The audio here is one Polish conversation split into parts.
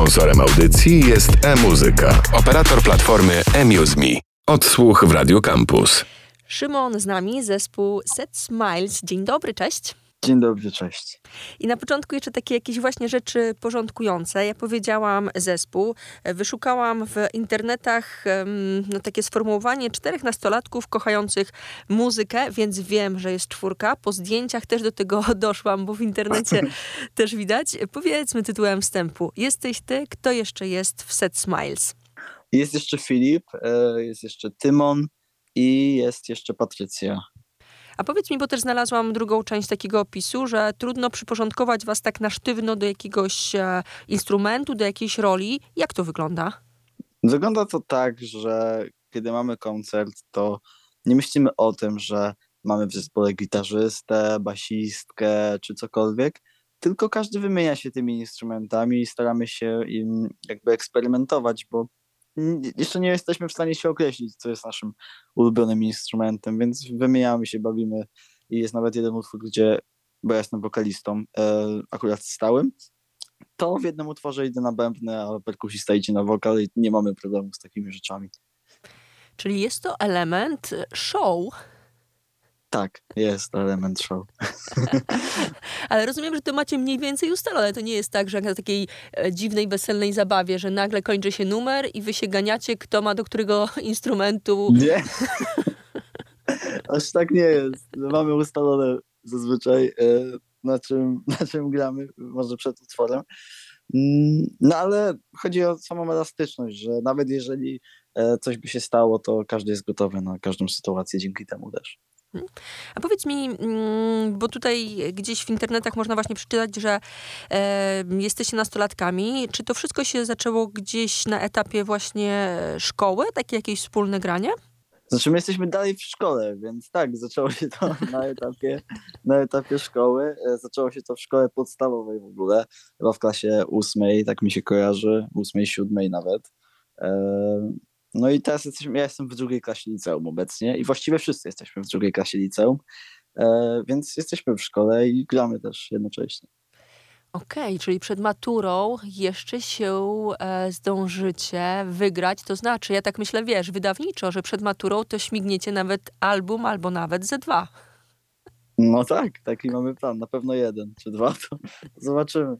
Sponsorem audycji jest e-muzyka, operator platformy eMuseMe. Odsłuch w Radio Campus. Szymon z nami, zespół Set Smiles. Dzień dobry, cześć. Dzień dobry, cześć. I na początku jeszcze takie jakieś właśnie rzeczy porządkujące. Ja powiedziałam zespół, wyszukałam w internetach no, takie sformułowanie czterech nastolatków kochających muzykę, więc wiem, że jest czwórka. Po zdjęciach też do tego doszłam, bo w internecie też widać. Powiedzmy tytułem wstępu. Jesteś ty, kto jeszcze jest w Set Smiles? Jest jeszcze Filip, e, jest jeszcze Tymon i jest jeszcze Patrycja. A powiedz mi, bo też znalazłam drugą część takiego opisu, że trudno przyporządkować was tak na sztywno do jakiegoś e, instrumentu, do jakiejś roli. Jak to wygląda? Wygląda to tak, że kiedy mamy koncert, to nie myślimy o tym, że mamy w zespole gitarzystę, basistkę czy cokolwiek, tylko każdy wymienia się tymi instrumentami i staramy się im jakby eksperymentować, bo jeszcze nie jesteśmy w stanie się określić, co jest naszym ulubionym instrumentem, więc wymieniamy się, bawimy i jest nawet jeden utwór, gdzie, bo ja jestem wokalistą, e, akurat stałym, to w jednym utworze idę na bębny, a perkusista idzie na wokal i nie mamy problemu z takimi rzeczami. Czyli jest to element show, tak, jest element show. Ale rozumiem, że to macie mniej więcej ustalone. To nie jest tak, że jak na takiej e, dziwnej, weselnej zabawie, że nagle kończy się numer i wy się ganiacie, kto ma do którego instrumentu. Nie. Aż tak nie jest. Mamy ustalone zazwyczaj, e, na czym, na czym gramy, może przed utworem. Mm, no ale chodzi o samą elastyczność, że nawet jeżeli e, coś by się stało, to każdy jest gotowy na każdą sytuację dzięki temu też. Mhm. A powiedz mi, mm, bo tutaj gdzieś w internetach można właśnie przeczytać, że e, jesteście nastolatkami. Czy to wszystko się zaczęło gdzieś na etapie właśnie szkoły, takie jakieś wspólne granie? Znaczy my jesteśmy dalej w szkole, więc tak, zaczęło się to na etapie, na etapie szkoły. E, zaczęło się to w szkole podstawowej w ogóle, chyba w klasie ósmej, tak mi się kojarzy, ósmej, siódmej nawet. No i teraz jesteśmy, ja jestem w drugiej klasie liceum obecnie i właściwie wszyscy jesteśmy w drugiej klasie liceum, e, więc jesteśmy w szkole i gramy też jednocześnie. Okej, okay, czyli przed maturą jeszcze się e, zdążycie wygrać, to znaczy, ja tak myślę, wiesz, wydawniczo, że przed maturą to śmigniecie nawet album albo nawet ze dwa. No tak, taki mamy plan, na pewno jeden czy dwa, to zobaczymy.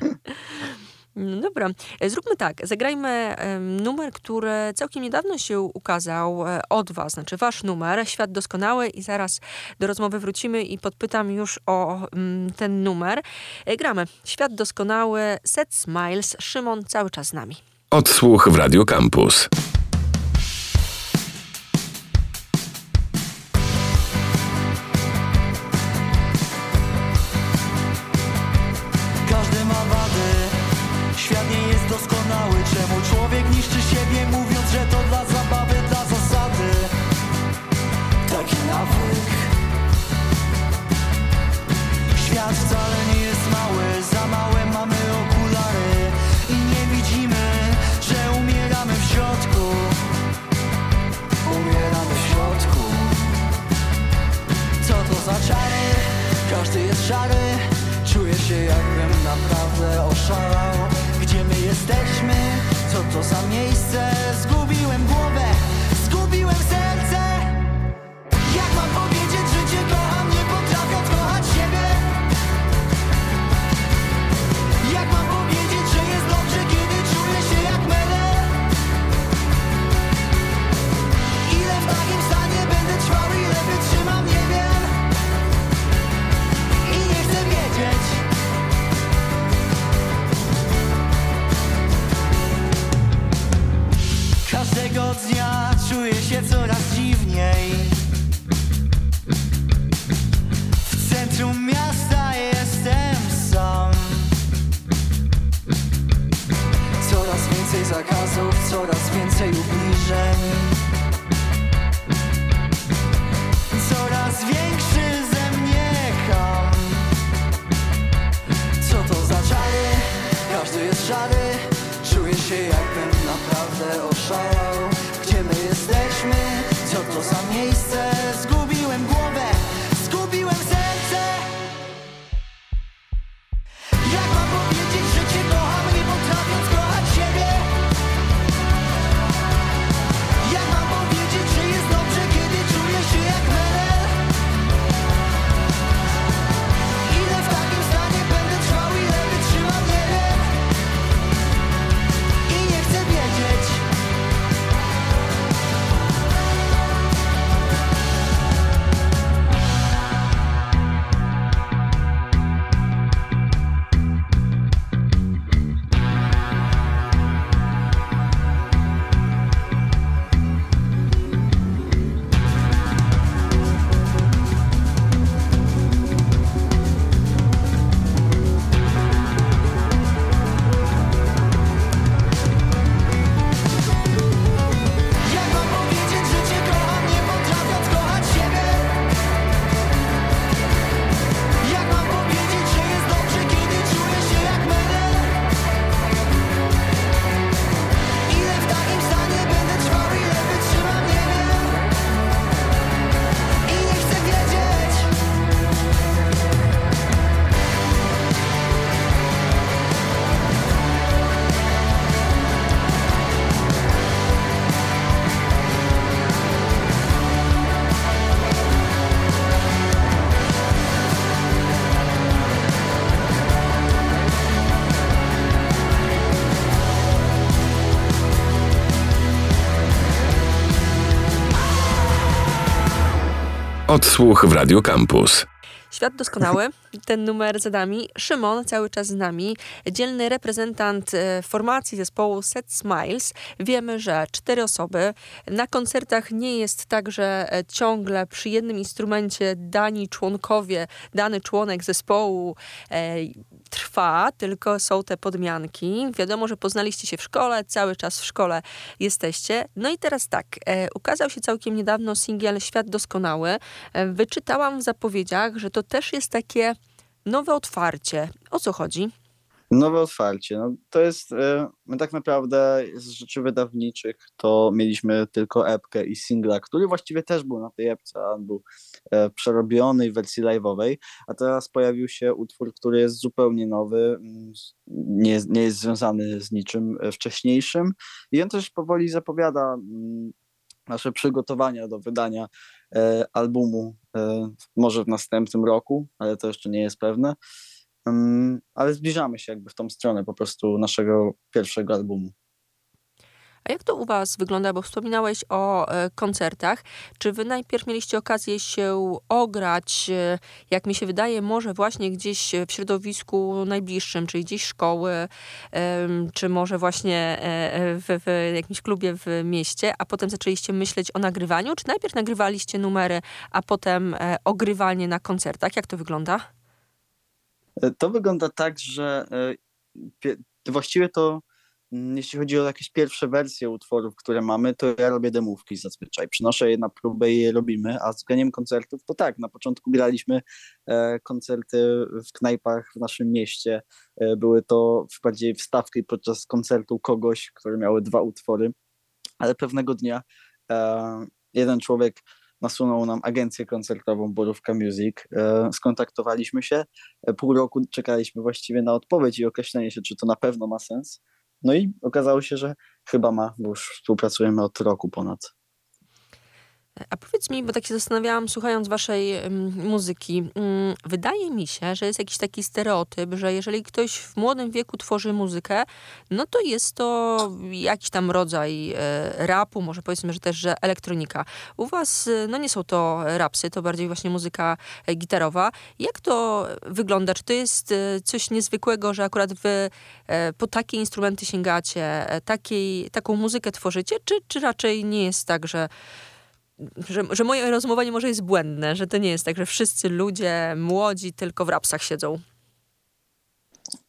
No dobra, e, zróbmy tak. Zagrajmy numer, który całkiem niedawno się ukazał e, od Was, znaczy Wasz numer, Świat Doskonały, i zaraz do rozmowy wrócimy i podpytam już o mm, ten numer. E, gramy Świat Doskonały, Set Smiles, Szymon cały czas z nami. Odsłuch w Radio Campus. Jak Odsłuch w Radio Campus. Świat doskonały, ten numer za nami. Szymon cały czas z nami, dzielny reprezentant e, formacji zespołu Set Smiles. Wiemy, że cztery osoby. Na koncertach nie jest tak, że e, ciągle przy jednym instrumencie dani członkowie, dany członek zespołu e, trwa, tylko są te podmianki. Wiadomo, że poznaliście się w szkole, cały czas w szkole jesteście. No i teraz tak, e, ukazał się całkiem niedawno singiel Świat Doskonały. E, wyczytałam w zapowiedziach, że to też jest takie nowe otwarcie. O co chodzi? Nowe otwarcie. No, to jest, e, my tak naprawdę z rzeczy wydawniczych to mieliśmy tylko epkę i singla, który właściwie też był na tej epce, on był e, przerobiony w wersji live'owej, a teraz pojawił się utwór, który jest zupełnie nowy, mm, nie, nie jest związany z niczym e, wcześniejszym i on też powoli zapowiada mm, nasze przygotowania do wydania albumu, może w następnym roku, ale to jeszcze nie jest pewne ale zbliżamy się jakby w tą stronę po prostu naszego pierwszego albumu. A jak to u Was wygląda? Bo wspominałeś o e, koncertach. Czy Wy najpierw mieliście okazję się ograć, e, jak mi się wydaje, może właśnie gdzieś w środowisku najbliższym, czyli gdzieś szkoły, e, czy może właśnie e, w, w, jakimś klubie w mieście, a potem zaczęliście myśleć o nagrywaniu? Czy najpierw nagrywaliście numery, a potem e, ogrywanie na koncertach? Jak to wygląda? E, to wygląda tak, że e, właściwie to mm, jeśli chodzi o jakieś pierwsze wersje utworów, które mamy, to ja robię demówki zazwyczaj. Przynoszę je na próbę i je robimy, a graniem koncertów to tak, na początku graliśmy e, koncerty w knajpach w naszym mieście. Były to bardziej wstawki podczas koncertu kogoś, które miały dwa utwory, ale pewnego dnia jeden człowiek nasunął nam agencję koncertową Borówka Music. E, skontaktowaliśmy się, e, pół roku czekaliśmy właściwie na odpowiedź i określenie się, czy to na pewno ma sens. No i okazało się, że chyba ma, bo już współpracujemy od roku ponad. A powiedz mi, bo tak się zastanawiałam, słuchając waszej muzyki, um, wydaje mi się, że jest jakiś taki stereotyp, że jeżeli ktoś w młodym wieku tworzy muzykę, no to jest to jakiś tam rodzaj e, rapu, może powiedzmy, że też, że elektronika. U was, e, no nie są to rapsy, to bardziej właśnie muzyka e, gitarowa. Jak to wygląda? Czy to jest e, coś niezwykłego, że akurat wy e, po takie instrumenty sięgacie, takiej, taką muzykę tworzycie, czy, czy raczej nie jest tak, że że, że moje rozumowanie może jest błędne, że to nie jest tak, że wszyscy ludzie młodzi tylko w rapsach siedzą.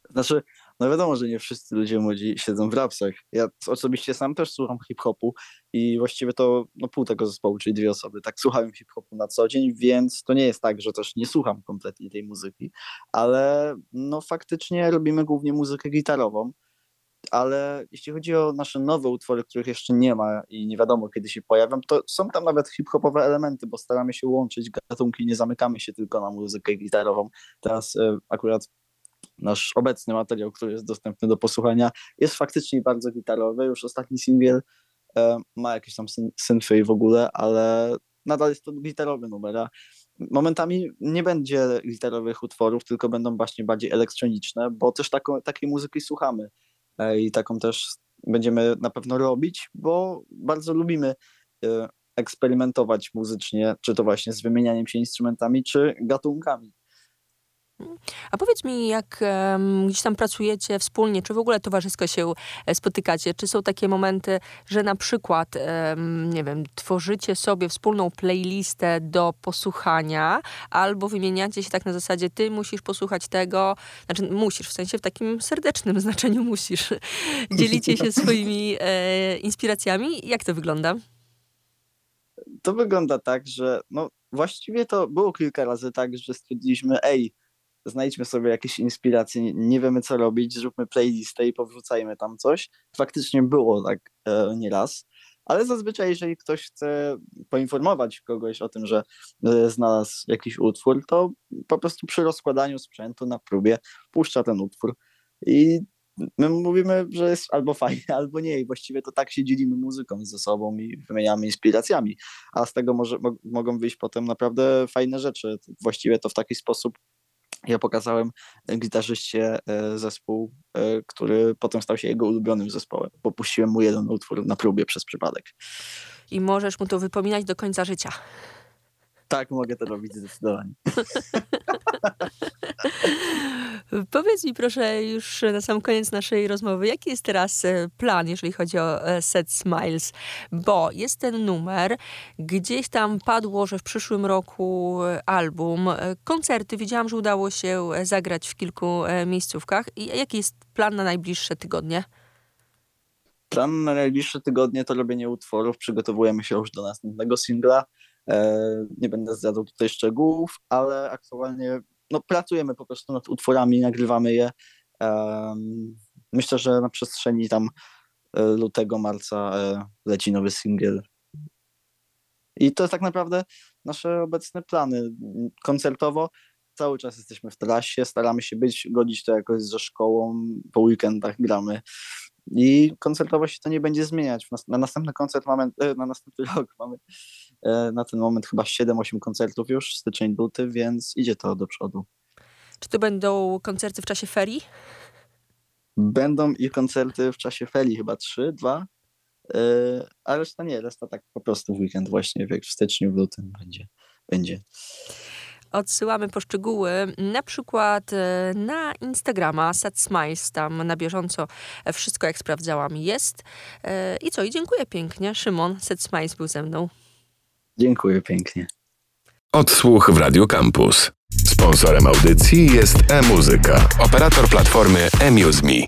Znaczy, no wiadomo, że nie wszyscy ludzie młodzi siedzą w rapsach. Ja osobiście sam też słucham hip-hopu i właściwie to no, pół tego zespołu, czyli dwie osoby, tak słuchałem hip-hopu na co dzień, więc to nie jest tak, że też nie słucham kompletnie tej muzyki, ale no faktycznie robimy głównie muzykę gitarową ale jeśli chodzi o nasze nowe utwory, których jeszcze nie ma i nie wiadomo kiedy się pojawią, to są tam nawet hip-hopowe elementy, bo staramy się łączyć gatunki, nie zamykamy się tylko na muzykę gitarową. Teraz y, akurat nasz obecny materiał, który jest dostępny do posłuchania, jest faktycznie bardzo gitarowy. Już ostatni singiel y, ma jakieś tam syn synfy w ogóle, ale nadal jest to gitarowy numer. Momentami nie będzie gitarowych utworów, tylko będą właśnie bardziej elektroniczne, bo też taką, takiej muzyki słuchamy. E, i taką też będziemy na pewno robić, bo bardzo lubimy e, eksperymentować muzycznie, czy to właśnie z wymienianiem się instrumentami, czy gatunkami. A powiedz mi, jak um, gdzieś tam pracujecie wspólnie, czy w ogóle towarzysko się e, spotykacie? Czy są takie momenty, że na przykład, um, nie wiem, tworzycie sobie wspólną playlistę do posłuchania, albo wymieniacie się tak na zasadzie, ty musisz posłuchać tego, znaczy musisz, w sensie w takim serdecznym znaczeniu musisz. Dzielicie się swoimi e, inspiracjami. Jak to wygląda? To wygląda tak, że no właściwie to było kilka razy tak, że stwierdziliśmy, ej, znajdźmy sobie jakieś inspiracje, nie wiemy co robić, zróbmy playlistę i powrzucajmy tam coś. Faktycznie było tak e, nieraz, ale zazwyczaj jeżeli ktoś chce poinformować kogoś o tym, że e, znalazł jakiś utwór, to po prostu przy rozkładaniu sprzętu na próbie puszcza ten utwór i my mówimy, że jest albo fajnie, albo nie i właściwie to tak się dzielimy muzyką ze sobą i wymieniamy inspiracjami, a z tego może, mogą wyjść potem naprawdę fajne rzeczy. Właściwie to w taki sposób ja pokazałem gitarzyście e, zespół, e, który potem stał się jego ulubionym zespołem. Popuściłem mu jeden utwór na próbie przez przypadek. I możesz mu to wypominać do końca życia. Tak, mogę to robić zdecydowanie. Powiedz mi proszę już na sam koniec naszej rozmowy, jaki jest teraz e, plan, jeżeli chodzi o e, Set Smiles? Bo jest ten numer, gdzieś tam padło, że w przyszłym roku e, album, koncerty, widziałam, że udało się zagrać w kilku miejscówkach. I jaki jest plan na najbliższe tygodnie? Plan na najbliższe tygodnie to robienie utworów. Przygotowujemy się już do następnego singla. Nie będę zdradzał tutaj szczegółów, ale aktualnie no, pracujemy po prostu nad utworami, nagrywamy je. Myślę, że na przestrzeni tam e, lutego, marca e, leci nowy singiel. I to jest tak naprawdę nasze obecne plany. Koncertowo cały czas jesteśmy w trasie, staramy się być, godzić to jakoś ze szkołą, po weekendach gramy. I koncertowo się to nie będzie zmieniać. Na następny koncert mamy, e, na następny rok mamy e, na ten moment chyba 7-8 koncertów już, styczeń, luty, więc idzie to do przodu. Czy to będą koncerty w czasie ferii? Będą i koncerty w czasie ferii, chyba 3, 2, e, a reszta nie, reszta tak po prostu w weekend właśnie, w styczniu, w lutym będzie. będzie odsyłamy poszczegóły, na przykład e, na Instagrama Sad Smiles, tam na bieżąco wszystko jak sprawdzałam jest. E, I co, i dziękuję pięknie. Szymon Sad Smiles był ze mną. Dziękuję pięknie. Odsłuch w Radio Campus. Sponsorem audycji jest e-muzyka, operator platformy eMuseMe.